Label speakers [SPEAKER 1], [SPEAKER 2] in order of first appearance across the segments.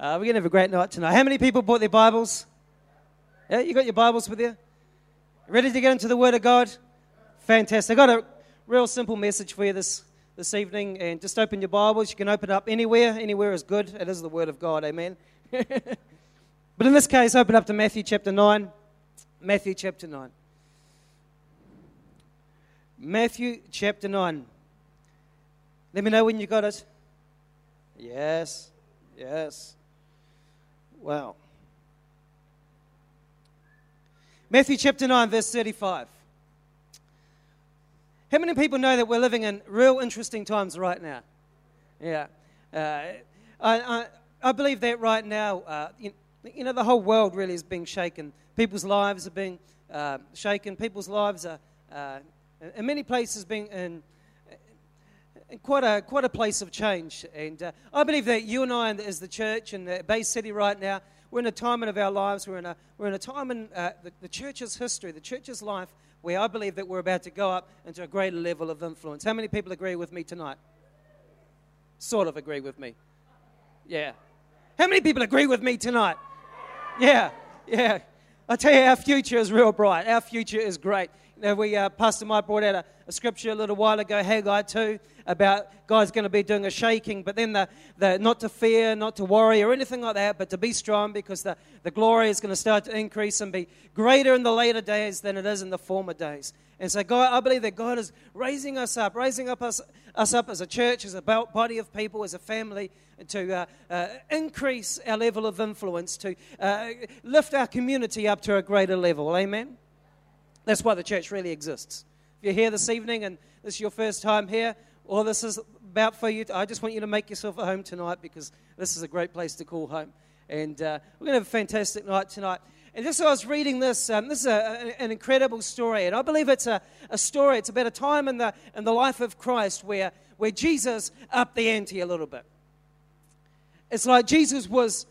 [SPEAKER 1] Uh, we're going to have a great night tonight. How many people brought their Bibles? Yeah, you got your Bibles with you? Ready to get into the Word of God? Fantastic. I got a real simple message for you this, this evening. And just open your Bibles. You can open it up anywhere. Anywhere is good. It is the Word of God. Amen. but in this case, open up to Matthew chapter 9. Matthew chapter 9. Matthew chapter 9. Let me know when you got it. Yes, yes. Wow. Matthew chapter 9, verse 35. How many people know that we're living in real interesting times right now? Yeah. Uh, I, I, I, believe that right now, uh, you, you, know, the whole world really is being shaken. People's lives are being uh, shaken. People's lives are, uh, in many places, being in, in, quite, a, quite a place of change. And uh, I believe that you and I, as the church in the Bay City right now, we're in a time of our lives, we're in a, we're in a time in uh, the, the church's history, the church's life, where I believe that we're about to go up into a greater level of influence. How many people agree with me tonight? Sort of agree with me. Yeah. How many people agree with me tonight? Yeah, yeah. I tell you, our future is real bright. Our future is great. We, uh, Pastor Mike brought out a, a, scripture a little while ago, Haggai 2, about God's going to be doing a shaking, but then the, the not to fear, not to worry, or anything like that, but to be strong because the, the glory is going to start to increase and be greater in the later days than it is in the former days. And so, God, I believe that God is raising us up, raising up us, us up as a church, as a body of people, as a family, to uh, uh, increase our level of influence, to uh, lift our community up to a greater level. Amen. That's why the church really exists. If you're here this evening and this is your first time here, or this is about for you, I just want you to make yourself at home tonight because this is a great place to call home. And uh, we're going to have a fantastic night tonight. And just as I was reading this, um, this is a, an incredible story. And I believe it's a, a story, it's about a time in the, in the life of Christ where, where Jesus upped the ante a little bit. It's like Jesus was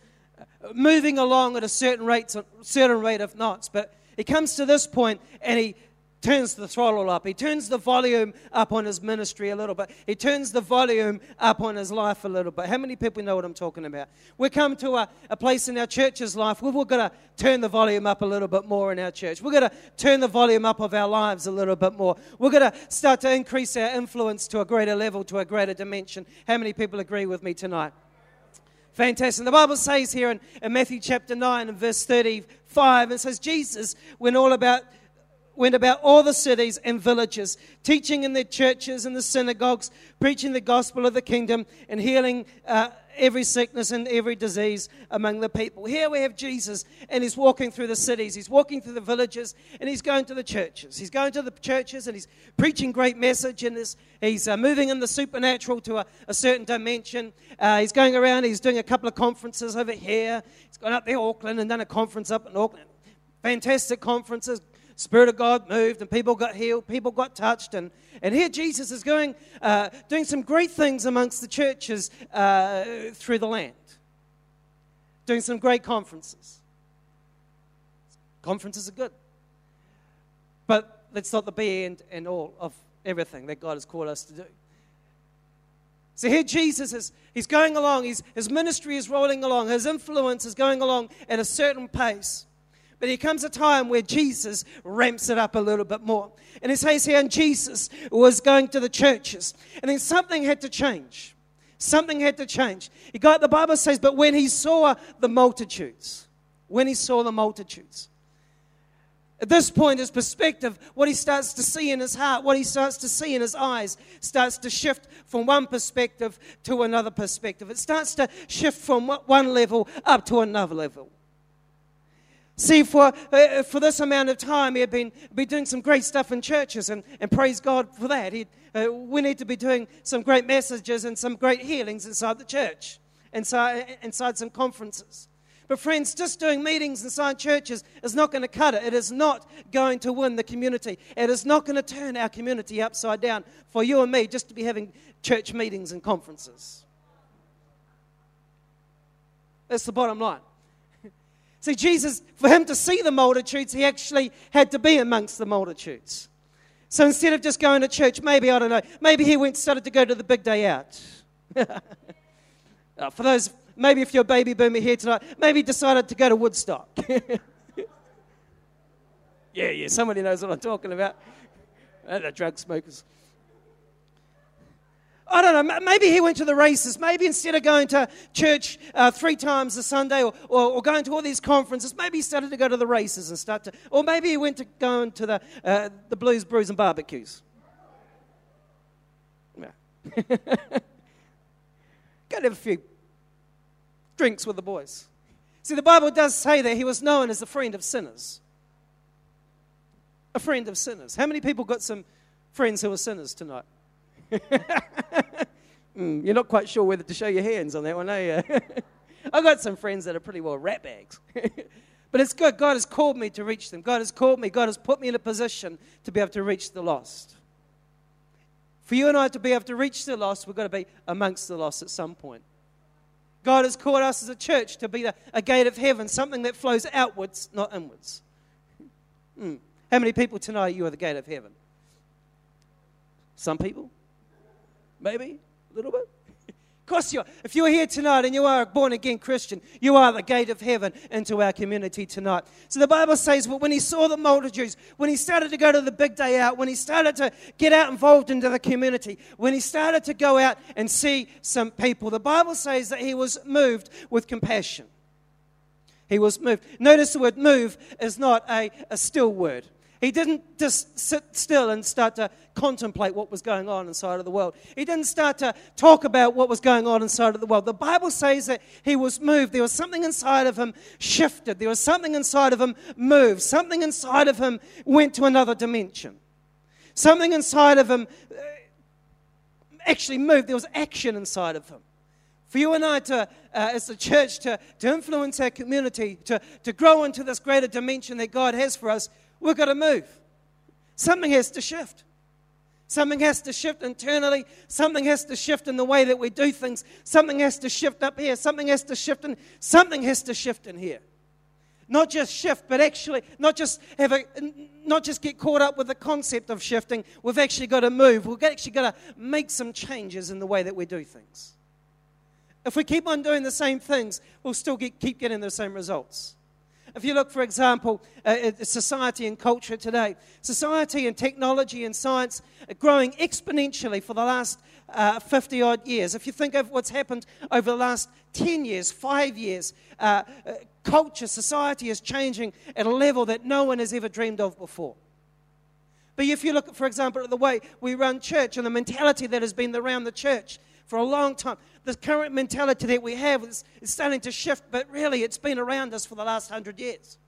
[SPEAKER 1] moving along at a certain rate, certain rate of knots, but he comes to this point and he turns the throttle up. He turns the volume up on his ministry a little bit. He turns the volume up on his life a little bit. How many people know what I'm talking about? We come to a, a place in our church's life where we're going to turn the volume up a little bit more in our church. We're going to turn the volume up of our lives a little bit more. We're going to start to increase our influence to a greater level, to a greater dimension. How many people agree with me tonight? Fantastic. The Bible says here in, in Matthew chapter 9 and verse 35, it says, Jesus went all about went about all the cities and villages, teaching in their churches and the synagogues, preaching the gospel of the kingdom, and healing uh, every sickness and every disease among the people. Here we have Jesus, and he's walking through the cities, he's walking through the villages, and he's going to the churches. He's going to the churches, and he's preaching great message, and this he's uh, moving in the supernatural to a, a certain dimension. Uh, he's going around, he's doing a couple of conferences over here. He's gone up there, Auckland, and done a conference up in Auckland. Fantastic conferences, Spirit of God moved and people got healed, people got touched. And, and here Jesus is going, uh, doing some great things amongst the churches uh, through the land, doing some great conferences. Conferences are good. But that's not the be and, and all of everything that God has called us to do. So here Jesus is, he's going along, he's, his ministry is rolling along, his influence is going along at a certain pace. But here comes a time where Jesus ramps it up a little bit more. And it says here, and Jesus was going to the churches. And then something had to change. Something had to change. He got, the Bible says, but when he saw the multitudes, when he saw the multitudes, at this point, his perspective, what he starts to see in his heart, what he starts to see in his eyes, starts to shift from one perspective to another perspective. It starts to shift from one level up to another level. See, for, uh, for this amount of time, he had been, been doing some great stuff in churches, and, and praise God for that. Uh, we need to be doing some great messages and some great healings inside the church, inside, inside some conferences. But, friends, just doing meetings inside churches is not going to cut it. It is not going to win the community. It is not going to turn our community upside down for you and me just to be having church meetings and conferences. That's the bottom line. See, Jesus, for him to see the multitudes, he actually had to be amongst the multitudes. So instead of just going to church, maybe, I don't know, maybe he went started to go to the big day out. uh, for those maybe if you're a baby boomer here tonight, maybe decided to go to Woodstock. yeah, yeah, somebody knows what I'm talking about. And the drug smokers. I don't know, maybe he went to the races. Maybe instead of going to church uh, three times a Sunday or, or, or, going to all these conferences, maybe he started to go to the races and start to, or maybe he went to going to the, uh, the blues, brews, and barbecues. Yeah. go to have a few drinks with the boys. See, the Bible does say that he was known as a friend of sinners. A friend of sinners. How many people got some friends who were sinners tonight? mm, you're not quite sure whether to show your hands on that one, are you? I've got some friends that are pretty well rat bags. but it's good. God has called me to reach them. God has called me. God has put me in a position to be able to reach the lost. For you and I to be able to reach the lost, we've got to be amongst the lost at some point. God has called us as a church to be the, a gate of heaven, something that flows outwards, not inwards. Hmm. How many people tonight you are the gate of heaven? Some people? Maybe a little bit. Of course, you are. If you're here tonight and you are a born again Christian, you are the gate of heaven into our community tonight. So the Bible says, well, when he saw the multitudes, when he started to go to the big day out, when he started to get out involved into the community, when he started to go out and see some people, the Bible says that he was moved with compassion. He was moved. Notice the word move is not a, a still word. He didn't just sit still and start to contemplate what was going on inside of the world. He didn't start to talk about what was going on inside of the world. The Bible says that he was moved. There was something inside of him shifted. There was something inside of him moved. Something inside of him went to another dimension. Something inside of him uh, actually moved. There was action inside of him. For you and I, to, uh, as a church, to, to influence our community, to, to grow into this greater dimension that God has for us, We've got to move. Something has to shift. Something has to shift internally. Something has to shift in the way that we do things. Something has to shift up here. Something has to shift in. Something has to shift in here. Not just shift, but actually not just have a, not just get caught up with the concept of shifting. We've actually got to move. We've actually got to make some changes in the way that we do things. If we keep on doing the same things, we'll still get, keep getting the same results. If you look, for example, uh, at society and culture today, society and technology and science are growing exponentially for the last uh, 50 odd years. If you think of what's happened over the last 10 years, five years, uh, uh, culture, society is changing at a level that no one has ever dreamed of before. But if you look, for example, at the way we run church and the mentality that has been around the church for a long time, the current mentality that we have is, is starting to shift, but really it's been around us for the last hundred years.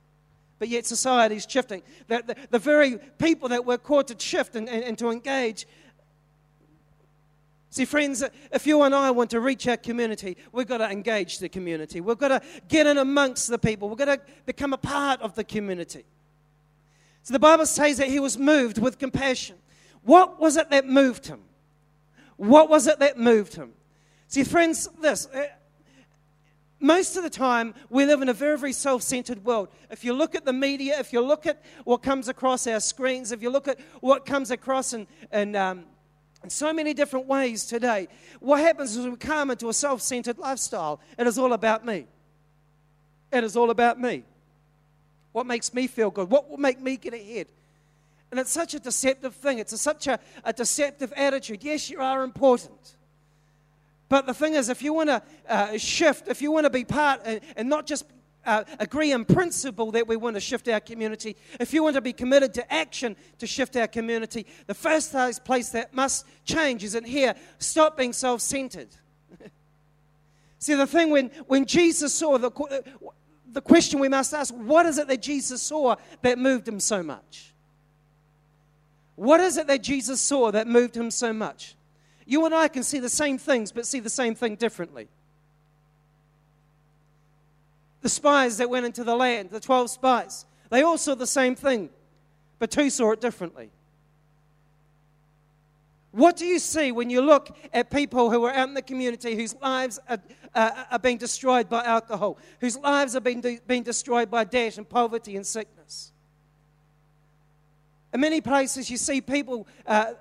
[SPEAKER 1] But yet society is shifting. The, the, the, very people that we're called to shift and, and, and to engage See, friends, if you and I want to reach our community, we've got to engage the community. We've got to get in amongst the people. We've got to become a part of the community. So the Bible says that he was moved with compassion. What was it that moved him? What was it that moved him? See, friends, this. Uh, most of the time, we live in a very, very self centered world. If you look at the media, if you look at what comes across our screens, if you look at what comes across in, in, um, in so many different ways today, what happens is we come into a self centered lifestyle. It is all about me. It is all about me. What makes me feel good? What will make me get ahead? And it's such a deceptive thing. It's a, such a, a deceptive attitude. Yes, you are important. But the thing is, if you want to uh, shift, if you want to be part and, and not just uh, agree in principle that we want to shift our community, if you want to be committed to action to shift our community, the first place that must change is in here stop being self centered. See, the thing when, when Jesus saw the, the question we must ask what is it that Jesus saw that moved him so much? What is it that Jesus saw that moved him so much? You and I can see the same things, but see the same thing differently. The spies that went into the land, the 12 spies, they all saw the same thing, but two saw it differently. What do you see when you look at people who are out in the community whose lives are, uh, are being destroyed by alcohol, whose lives are being, de- being destroyed by debt and poverty and sickness? In many places, you see people uh,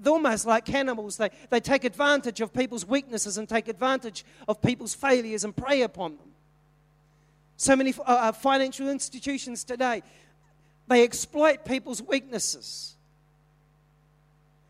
[SPEAKER 1] they're almost like cannibals. They, they take advantage of people's weaknesses and take advantage of people's failures and prey upon them. So many uh, uh financial institutions today, they exploit people's weaknesses.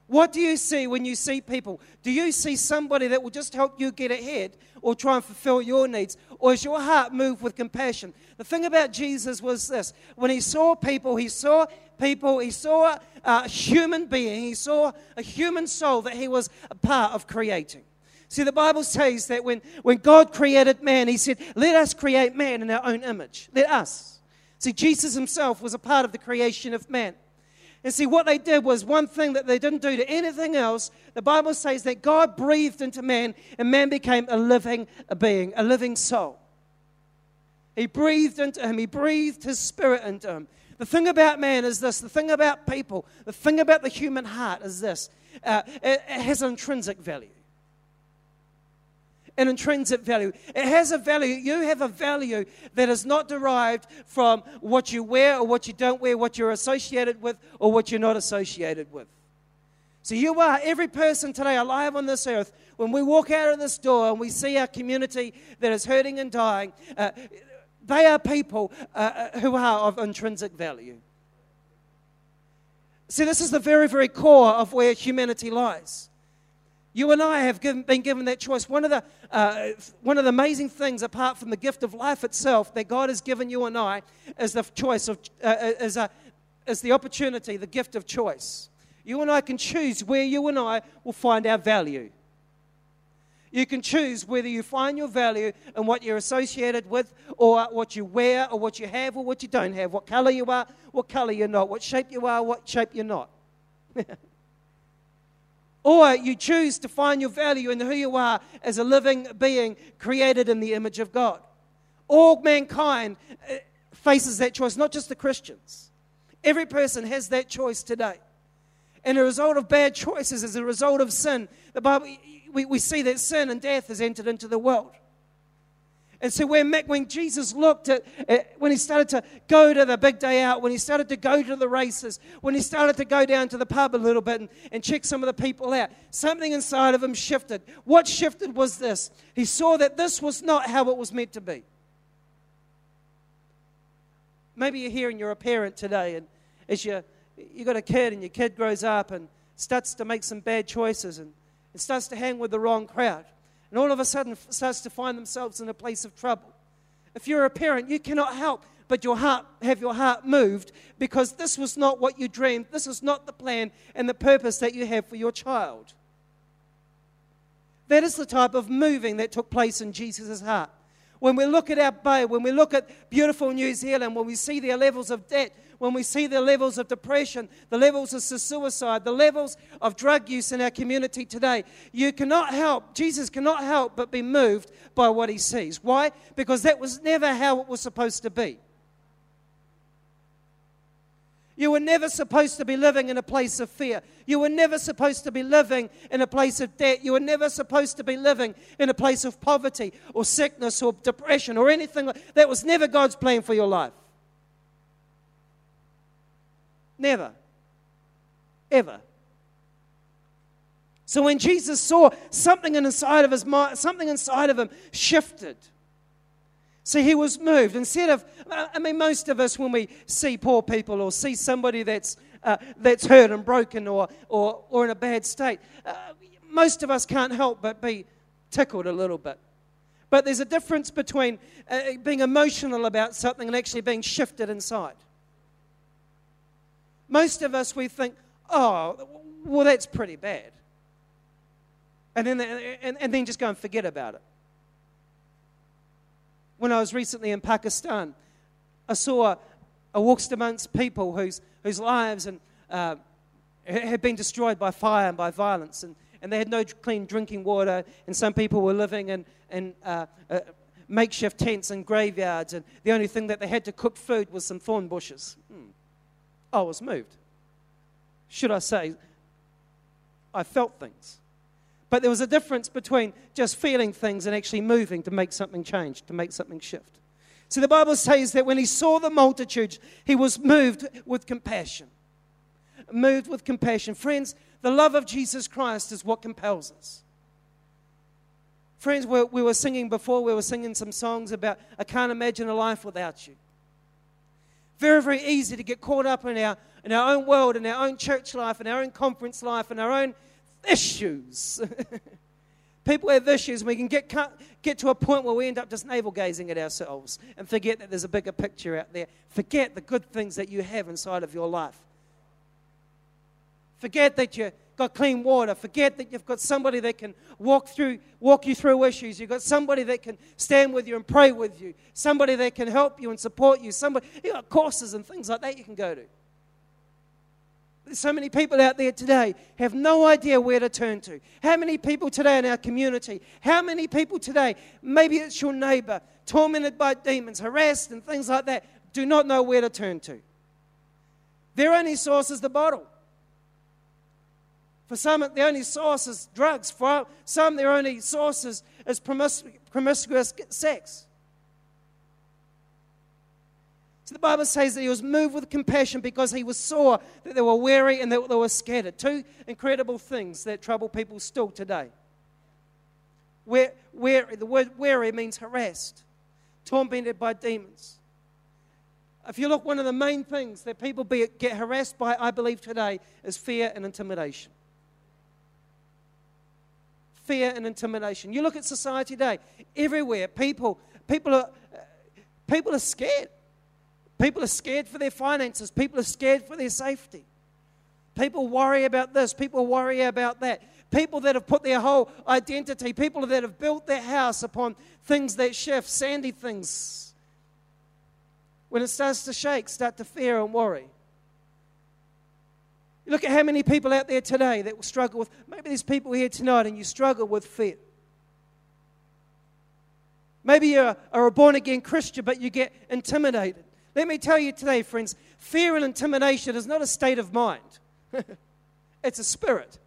[SPEAKER 1] What do you see when you see people? Do you see somebody that will just help you get ahead or try and fulfill your needs? Or is your heart moved with compassion? The thing about Jesus was this when he saw people, he saw people, he saw a human being, he saw a human soul that he was a part of creating. See, the Bible says that when, when God created man, he said, Let us create man in our own image. Let us. See, Jesus himself was a part of the creation of man. And see, what they did was one thing that they didn't do to anything else. The Bible says that God breathed into man, and man became a living being, a living soul. He breathed into him, he breathed his spirit into him. The thing about man is this the thing about people, the thing about the human heart is this uh, it, it has intrinsic value an intrinsic value. It has a value. You have a value that is not derived from what you wear or what you don't wear, what you're associated with or what you're not associated with. So you are, every person today alive on this earth, when we walk out of this door and we see our community that is hurting and dying, uh, they are people uh, uh who are of intrinsic value. See, this is the very, very core of where humanity lies. You and I have given, been given that choice. One of, the, uh, one of the amazing things, apart from the gift of life itself, that God has given you and I is the choice of, uh, is, a, is the opportunity, the gift of choice. You and I can choose where you and I will find our value. You can choose whether you find your value in what you're associated with, or what you wear, or what you have, or what you don't have, what color you are, what color you're not, what shape you are, what shape you're not. Or you choose to find your value in who you are as a living being created in the image of God. All mankind uh, faces that choice, not just the Christians. Every person has that choice today. And a result of bad choices, as a result of sin, the Bible, we, we see that sin and death has entered into the world. And so when, when Jesus looked at, when he started to go to the big day out, when he started to go to the races, when he started to go down to the pub a little bit and, and check some of the people out, something inside of him shifted. What shifted was this. He saw that this was not how it was meant to be. Maybe you're here and you're a parent today, and as you you got a kid and your kid grows up and starts to make some bad choices and, and starts to hang with the wrong crowd and all of a sudden starts to find themselves in a place of trouble. If you're a parent, you cannot help but your heart have your heart moved because this was not what you dreamed. This is not the plan and the purpose that you have for your child. That is the type of moving that took place in Jesus' heart. When we look at our bay, when we look at beautiful New Zealand, when we see their levels of debt, when we see the levels of depression, the levels of suicide, the levels of drug use in our community today, you cannot help, Jesus cannot help but be moved by what he sees. Why? Because that was never how it was supposed to be. You were never supposed to be living in a place of fear. You were never supposed to be living in a place of debt. You were never supposed to be living in a place of poverty or sickness or depression or anything. That was never God's plan for your life. Never. Ever. So when Jesus saw something inside of his mind, something inside of him shifted. So he was moved. Instead of, I mean, most of us, when we see poor people or see somebody that's, uh, that's hurt and broken or, or, or in a bad state, uh, most of us can't help but be tickled a little bit. But there's a difference between uh, being emotional about something and actually being shifted inside. Most of us, we think, oh, well, that's pretty bad. And then, and, and then just go and forget about it. When I was recently in Pakistan, I saw, I walked amongst people whose, whose lives and, uh, had been destroyed by fire and by violence, and, and they had no clean drinking water, and some people were living in, in uh, uh, makeshift tents and graveyards, and the only thing that they had to cook food was some thorn bushes. Hmm. I was moved. Should I say, I felt things. But there was a difference between just feeling things and actually moving to make something change, to make something shift. So the Bible says that when he saw the multitudes, he was moved with compassion. Moved with compassion. Friends, The love of Jesus Christ is what compels us. Friends, we, we were singing before, we were singing some songs about I can't imagine a life without you. Very, very easy to get caught up in our, in our own world, in our own church life, in our own conference life, in our own issues. People have issues. We can get, cut, get to a point where we end up just navel gazing at ourselves and forget that there's a bigger picture out there. Forget the good things that you have inside of your life. Forget that you've got clean water. Forget that you've got somebody that can walk through, walk you through issues. You've got somebody that can stand with you and pray with you. Somebody that can help you and support you. Somebody, you've got courses and things like that you can go to. There's so many people out there today have no idea where to turn to. How many people today in our community? How many people today, maybe it's your neighbor, tormented by demons, harassed, and things like that, do not know where to turn to? Their only source is the bottle. For some, the only source is drugs. For some, their only source is, is promiscuous sex. So the Bible says that he was moved with compassion because he was saw that they were weary and that they were scattered. Two incredible things that trouble people still today. Where, weary, the word weary means harassed, tormented by demons. If you look, one of the main things that people be, get harassed by, I believe, today is fear and intimidation fear and intimidation. You look at society today, everywhere, people, people are, people are scared. People are scared for their finances. People are scared for their safety. People worry about this. People worry about that. People that have put their whole identity, people that have built their house upon things that shift, sandy things. When it starts to shake, start to fear and worry. Look at how many people out there today that will struggle with, maybe there's people here tonight and you struggle with fear. Maybe you're a born again Christian, but you get intimidated. Let me tell you today, friends, fear and intimidation is not a state of mind, it's a spirit.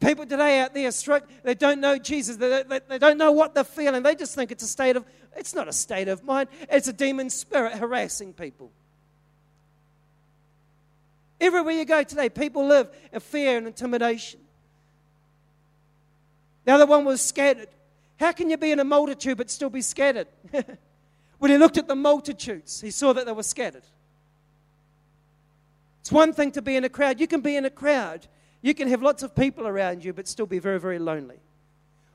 [SPEAKER 1] People today out there, struck, they don't know Jesus. They, they, they, don't know what they're feeling. They just think it's a state of, it's not a state of mind. It's a demon spirit harassing people. Everywhere you go today, people live in fear and intimidation. The other one was scattered. How can you be in a multitude but still be scattered? when he looked at the multitudes, he saw that they were scattered. It's one thing to be in a crowd. You can be in a crowd, you can have lots of people around you, but still be very, very lonely.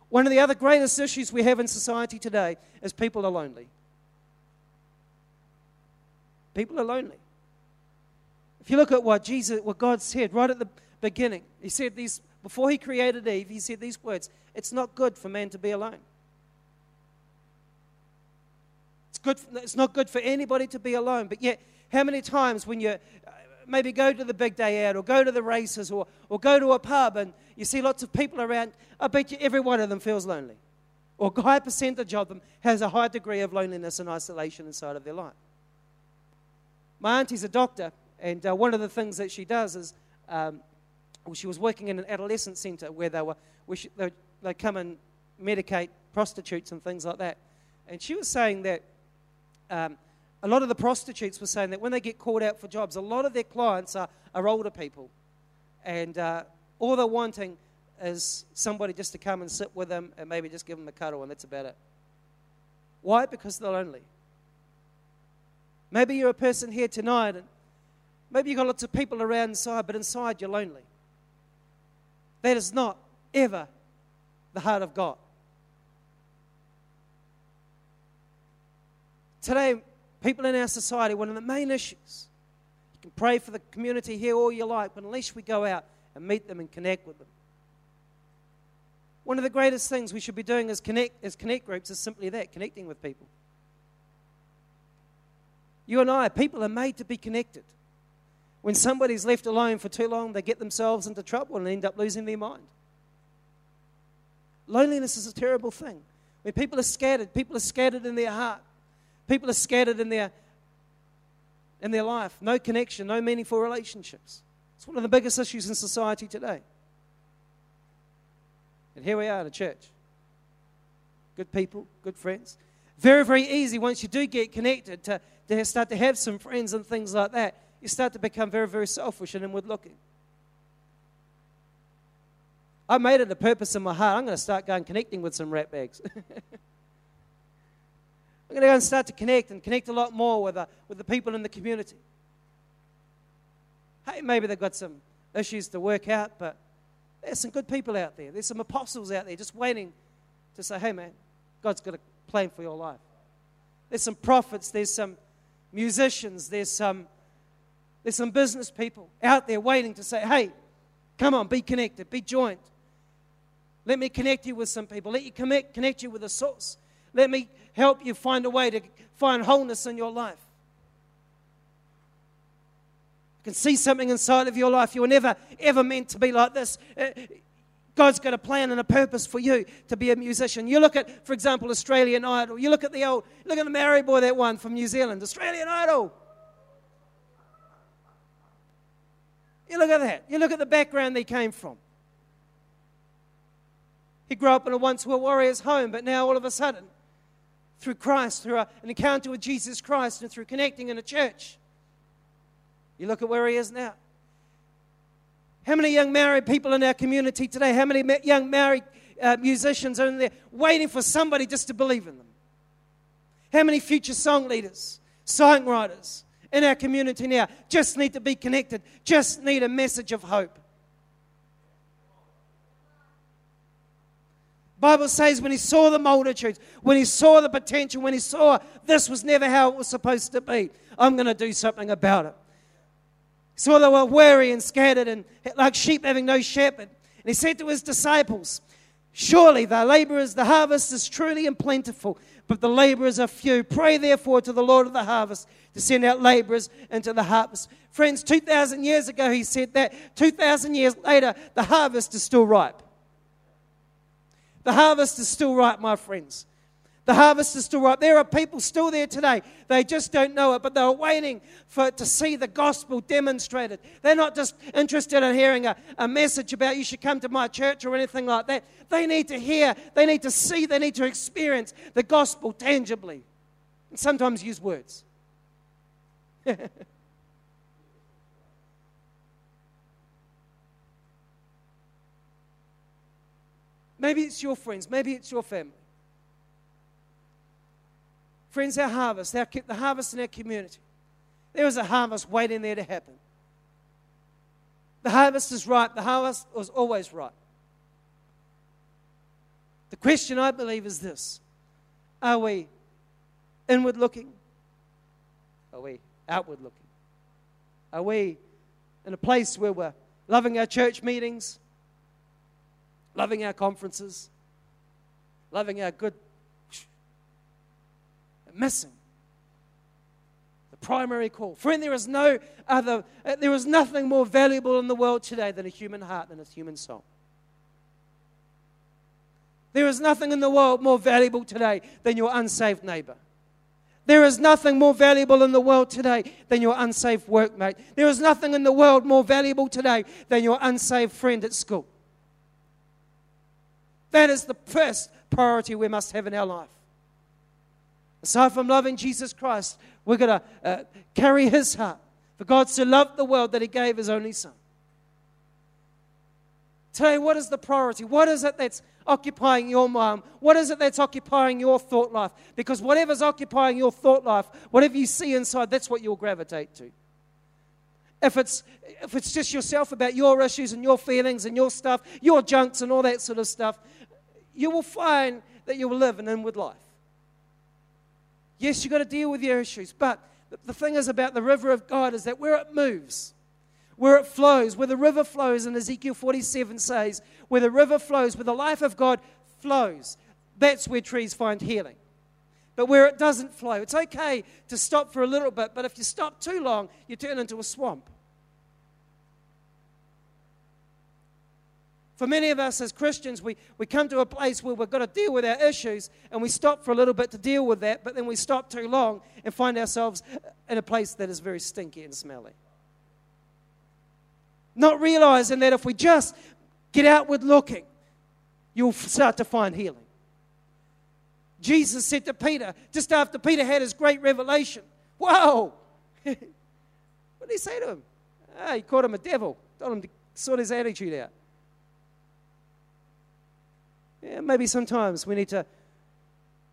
[SPEAKER 1] One of the other greatest issues we have in society today is people are lonely. People are lonely. If you look at what Jesus, what God said right at the beginning, He said these before He created Eve. He said these words: "It's not good for man to be alone." It's good. It's not good for anybody to be alone. But yet, how many times when you uh, maybe go to the big day out or go to the races or, or go to a pub and you see lots of people around, I bet you every one of them feels lonely. Or a high percentage of them has a high degree of loneliness and isolation inside of their life. My auntie's a doctor, and uh, one of the things that she does is, um, well, she was working in an adolescent centre where they were, where she, they, they come and medicate prostitutes and things like that. And she was saying that um, a lot of the prostitutes were saying that when they get called out for jobs, a lot of their clients are, are older people. And uh, all they're wanting is somebody just to come and sit with them and maybe just give them a cuddle, and that's about it. Why? Because they're lonely. Maybe you're a person here tonight and Maybe you've got lots of people around inside, but inside you're lonely. That is not ever the heart of God. Today, people in our society, one of the main issues, you can pray for the community here all you like, but unless we go out and meet them and connect with them. One of the greatest things we should be doing as connect, as connect groups is simply that connecting with people. You and I, people are made to be connected. When somebody's left alone for too long, they get themselves into trouble and end up losing their mind. Loneliness is a terrible thing. When people are scattered, people are scattered in their heart. People are scattered in their in their life. No connection, no meaningful relationships. It's one of the biggest issues in society today. And here we are in a church. Good people, good friends. Very, very easy once you do get connected to, to start to have some friends and things like that you start to become very, very selfish and inward looking. I made it a purpose in my heart. I'm going to start going connecting with some rat bags. I'm going to go and start to connect and connect a lot more with, uh, with the people in the community. Hey, maybe they've got some issues to work out, but there's some good people out there. There's some apostles out there just waiting to say, hey, man, God's got a plan for your life. There's some prophets, there's some musicians, there's some, there's some business people out there waiting to say, hey, come on, be connected, be joined. Let me connect you with some people. Let you connect, connect you with a source. Let me help you find a way to find wholeness in your life. I can see something inside of your life. You were never, ever meant to be like this. Uh, God's got a plan and a purpose for you to be a musician. You look at, for example, Australian Idol. You look at the old, look at the Maori boy, that one from New Zealand, Australian Idol. You look at that. You look at the background they came from. He grew up in a once were warrior's home, but now all of a sudden, through Christ, through an encounter with Jesus Christ, and through connecting in a church, you look at where he is now. How many young married people in our community today? How many young married uh, musicians are in there waiting for somebody just to believe in them? How many future song leaders, songwriters in our community now just need to be connected, just need a message of hope? Bible says when he saw the multitudes, when he saw the potential, when he saw this was never how it was supposed to be, I'm going to do something about it. So they were weary and scattered and like sheep having no shepherd. And he said to his disciples, Surely the laborers, the harvest is truly and plentiful, but the laborers are few. Pray therefore to the Lord of the harvest to send out laborers into the harvest. Friends, 2,000 years ago he said that. 2,000 years later, the harvest is still ripe. The harvest is still ripe, my friends. The harvest is still ripe. There are people still there today. They just don't know it, but they're waiting for to see the gospel demonstrated. They're not just interested in hearing a, a message about you should come to my church or anything like that. They need to hear, they need to see, they need to experience the gospel tangibly. And sometimes use words. maybe it's your friends, maybe it's your family. Friends, our harvest, our, the harvest in our community, there is a harvest waiting there to happen. The harvest is ripe. The harvest was always ripe. The question, I believe, is this Are we inward looking? Are we outward looking? Are we in a place where we're loving our church meetings, loving our conferences, loving our good missing. The primary call. Friend, there is no other, uh, there is nothing more valuable in the world today than a human heart and a human soul. There is nothing in the world more valuable today than your unsaved neighbor. There is nothing more valuable in the world today than your unsaved workmate. There is nothing in the world more valuable today than your unsaved friend at school. That is the first priority we must have in our life. Aside from loving Jesus Christ, we're going to uh, carry his heart. For God so loved the world that he gave his only son. Today, what is the priority? What is it that's occupying your mind? What is it that's occupying your thought life? Because whatever's occupying your thought life, whatever you see inside, that's what you'll gravitate to. If it's, if it's just yourself about your issues and your feelings and your stuff, your junks and all that sort of stuff, you will find that you will live an inward life. Yes, you've got to deal with your issues, but the thing is about the river of God is that where it moves, where it flows, where the river flows, and Ezekiel 47 says, where the river flows, where the life of God flows, that's where trees find healing. But where it doesn't flow, it's okay to stop for a little bit, but if you stop too long, you turn into a swamp. For many of us as Christians, we, we come to a place where we've got to deal with our issues and we stop for a little bit to deal with that, but then we stop too long and find ourselves in a place that is very stinky and smelly. Not realizing that if we just get outward looking, you'll start to find healing. Jesus said to Peter, just after Peter had his great revelation, Whoa! what did he say to him? Ah, he called him a devil, told him to sort his attitude out. Yeah, maybe sometimes we need to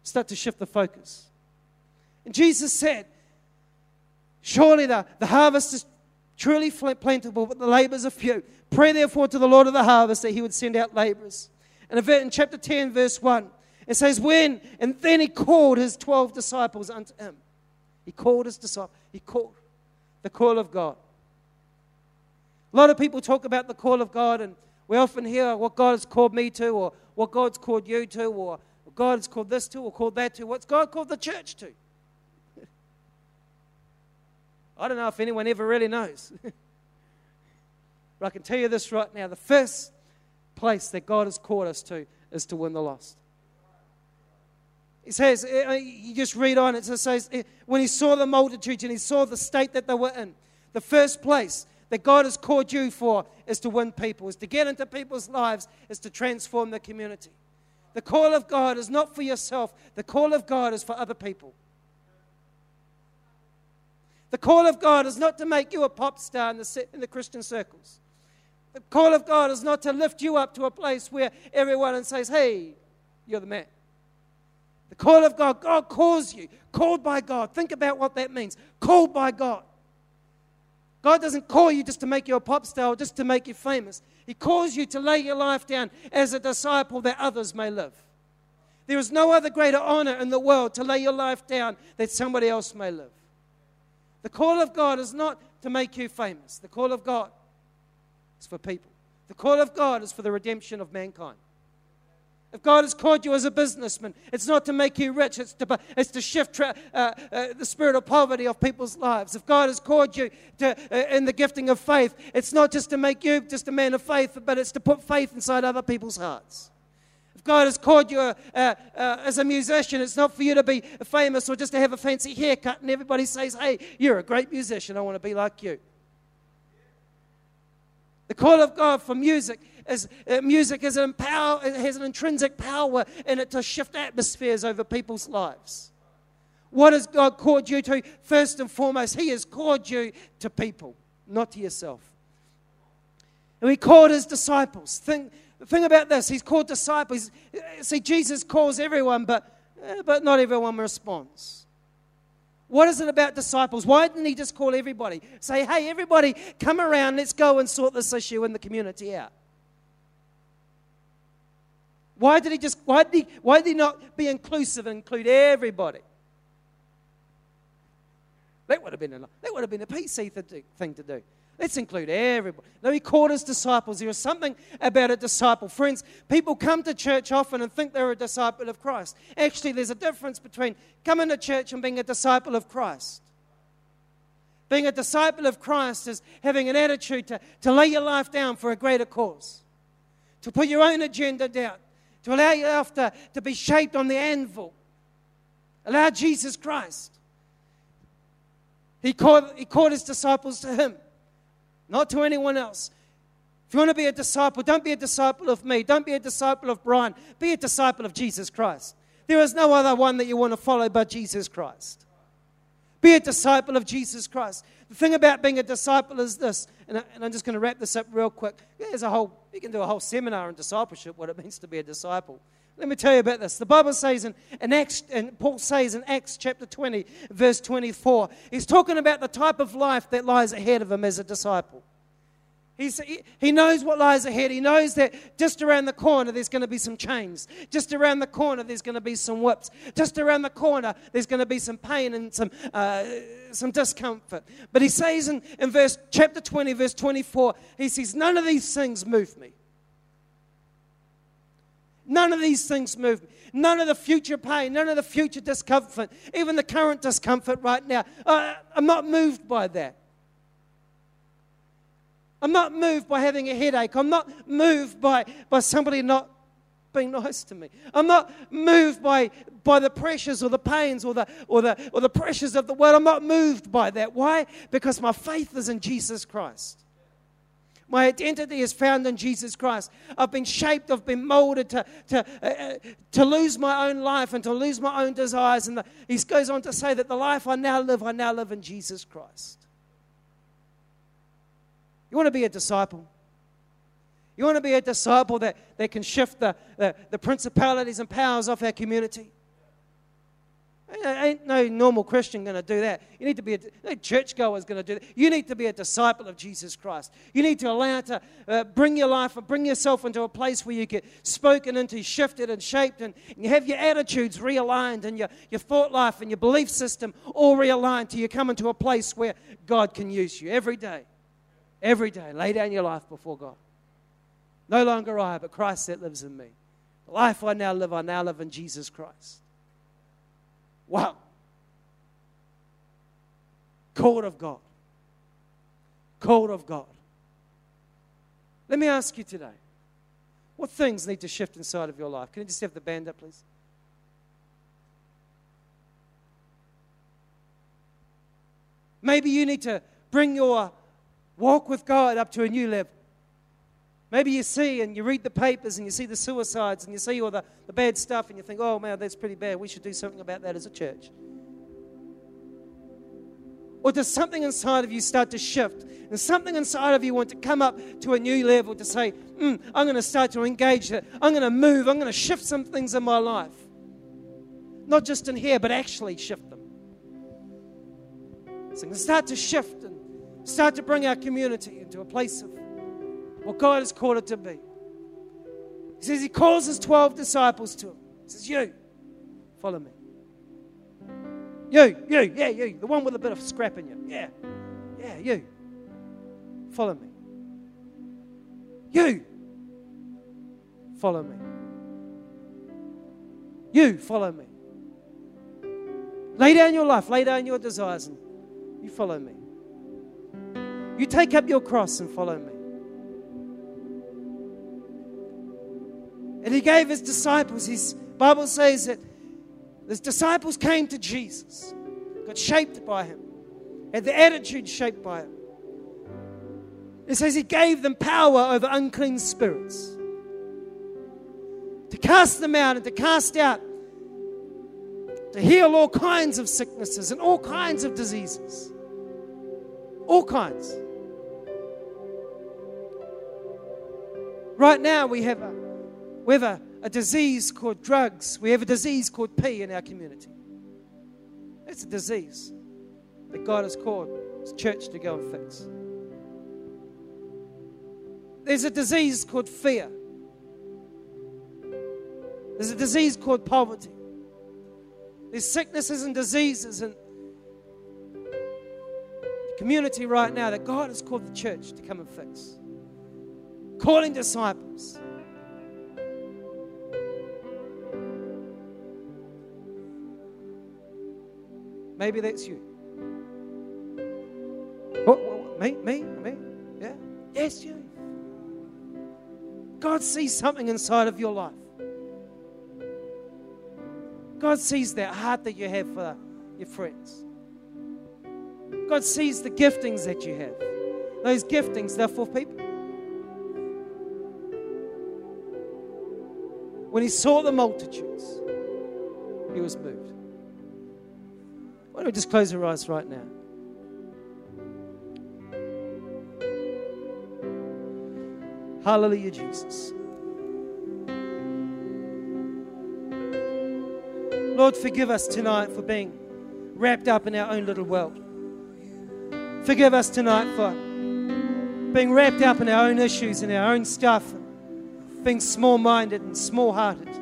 [SPEAKER 1] start to shift the focus. And Jesus said, Surely the, the harvest is truly plentiful, but the labors are few. Pray therefore to the Lord of the harvest that he would send out laborers. And in chapter 10, verse 1, it says, When, and then he called his 12 disciples unto him. He called his disciples. He called the call of God. A lot of people talk about the call of God, and we often hear what God has called me to, or what God's called you to, or God has called this to, or called that to. What's God called the church to? I don't know if anyone ever really knows. but I can tell you this right now the first place that God has called us to is to win the lost. He says, eh, eh, you just read on, it says, when he saw the multitudes and he saw the state that they were in, the first place that God has called you for is to win people, is to get into people's lives, is to transform the community. The call of God is not for yourself, the call of God is for other people. The call of God is not to make you a pop star in the, in the Christian circles. The call of God is not to lift you up to a place where everyone says, hey, you're the man. The call of God, God calls you, called by God. Think about what that means. Called by God. God doesn't call you just to make you a pop star or just to make you famous. He calls you to lay your life down as a disciple that others may live. There is no other greater honor in the world to lay your life down that somebody else may live. The call of God is not to make you famous. The call of God is for people. The call of God is for the redemption of mankind. If God has called you as a businessman, it's not to make you rich, it's to, it's to shift tra- uh, uh, the spirit of poverty of people's lives. If God has called you to, uh, in the gifting of faith, it's not just to make you just a man of faith, but it's to put faith inside other people's hearts. If God has called you uh, uh, as a musician, it's not for you to be famous or just to have a fancy haircut and everybody says, hey, you're a great musician, I want to be like you. The call of God for music is uh, music is an power, it has an intrinsic power in it to shift atmospheres over people's lives. What has God called you to? First and foremost, He has called you to people, not to yourself. And He called His disciples. Think, the thing about this, he's called disciples. See, Jesus calls everyone, but, eh, but not everyone responds. What is it about disciples? Why didn't he just call everybody? Say, hey, everybody, come around, let's go and sort this issue in the community out. Why did he just, why did he, why did he not be inclusive and include everybody? That would have been a, that would have been a PC thing to do. Let's include everybody. No, he called his disciples. There was something about a disciple. Friends, people come to church often and think they're a disciple of Christ. Actually, there's a difference between coming to church and being a disciple of Christ. Being a disciple of Christ is having an attitude to, to lay your life down for a greater cause, to put your own agenda down, to allow yourself to, to be shaped on the anvil. Allow Jesus Christ. He called, he called his disciples to him not to anyone else. If you want to be a disciple, don't be a disciple of me. Don't be a disciple of Brian. Be a disciple of Jesus Christ. There is no other one that you want to follow but Jesus Christ. Be a disciple of Jesus Christ. The thing about being a disciple is this, and, I, am just going to wrap this up real quick. There's a whole, you can do a whole seminar on discipleship, what it means to be a disciple. Let me tell you about this. The Bible says in, in Acts, and Paul says in Acts chapter 20, verse 24, he's talking about the type of life that lies ahead of him as a disciple. He's, he knows what lies ahead. He knows that just around the corner there's going to be some chains. Just around the corner there's going to be some whips. Just around the corner there's going to be some pain and some, uh, some discomfort. But he says in, in verse chapter 20, verse 24, he says, None of these things move me. None of these things move me. None of the future pain, none of the future discomfort, even the current discomfort right now. Uh, I'm not moved by that. I'm not moved by having a headache. I'm not moved by, by somebody not being nice to me. I'm not moved by, by the pressures or the pains or the, or, the, or the pressures of the world. I'm not moved by that. Why? Because my faith is in Jesus Christ. My identity is found in Jesus Christ. I've been shaped, I've been molded to, to, uh, uh, to lose my own life and to lose my own desires. And the, he goes on to say that the life I now live, I now live in Jesus Christ. You want to be a disciple? You want to be a disciple that, that can shift the, the, the principalities and powers off our community? Ain't no normal Christian going to do that. You need to be a no churchgoer is going to do that. You need to be a disciple of Jesus Christ. You need to allow to uh, bring your life and bring yourself into a place where you get spoken into, shifted and shaped, and, and, you have your attitudes realigned and your, your thought life and your belief system all realigned till you come into a place where God can use you every day. Every day, lay down your life before God. No longer I, but Christ that lives in me. The life I now live, I now live in Jesus Christ. Wow. Called of God. Called of God. Let me ask you today what things need to shift inside of your life? Can you just have the band up, please? Maybe you need to bring your walk with God up to a new level. Maybe you see and you read the papers and you see the suicides and you see all the, the bad stuff and you think, oh man, that's pretty bad. We should do something about that as a church. Or does something inside of you start to shift? And something inside of you want to come up to a new level to say, mm, I'm going to start to engage it. I'm going to move. I'm going to shift some things in my life. Not just in here, but actually shift them. So start to shift and start to bring our community into a place of what God has called it to be. He says he calls his 12 disciples to him. He says, You, follow me. You, you, yeah, you, the one with a bit of scrap in you. Yeah, yeah, you. Follow me. You, follow me. You, follow me. Lay down your life, lay down your desires, and you follow me. You take up your cross and follow me. And he gave his disciples, his Bible says that his disciples came to Jesus, got shaped by him, had the attitude shaped by him. It says he gave them power over unclean spirits to cast them out and to cast out, to heal all kinds of sicknesses and all kinds of diseases. All kinds. Right now, we have a we have a, a disease called drugs. We have a disease called P in our community. It's a disease that God has called His church to go and fix. There's a disease called fear. There's a disease called poverty. There's sicknesses and diseases in the community right now that God has called the church to come and fix. Calling disciples Maybe that's you. What, what, me? Me? Me? Yeah? Yes, you. God sees something inside of your life. God sees that heart that you have for your friends. God sees the giftings that you have. Those giftings, they're for people. When he saw the multitudes, he was moved. Why don't we just close our eyes right now? Hallelujah, Jesus. Lord, forgive us tonight for being wrapped up in our own little world. Forgive us tonight for being wrapped up in our own issues and our own stuff, being small minded and small hearted.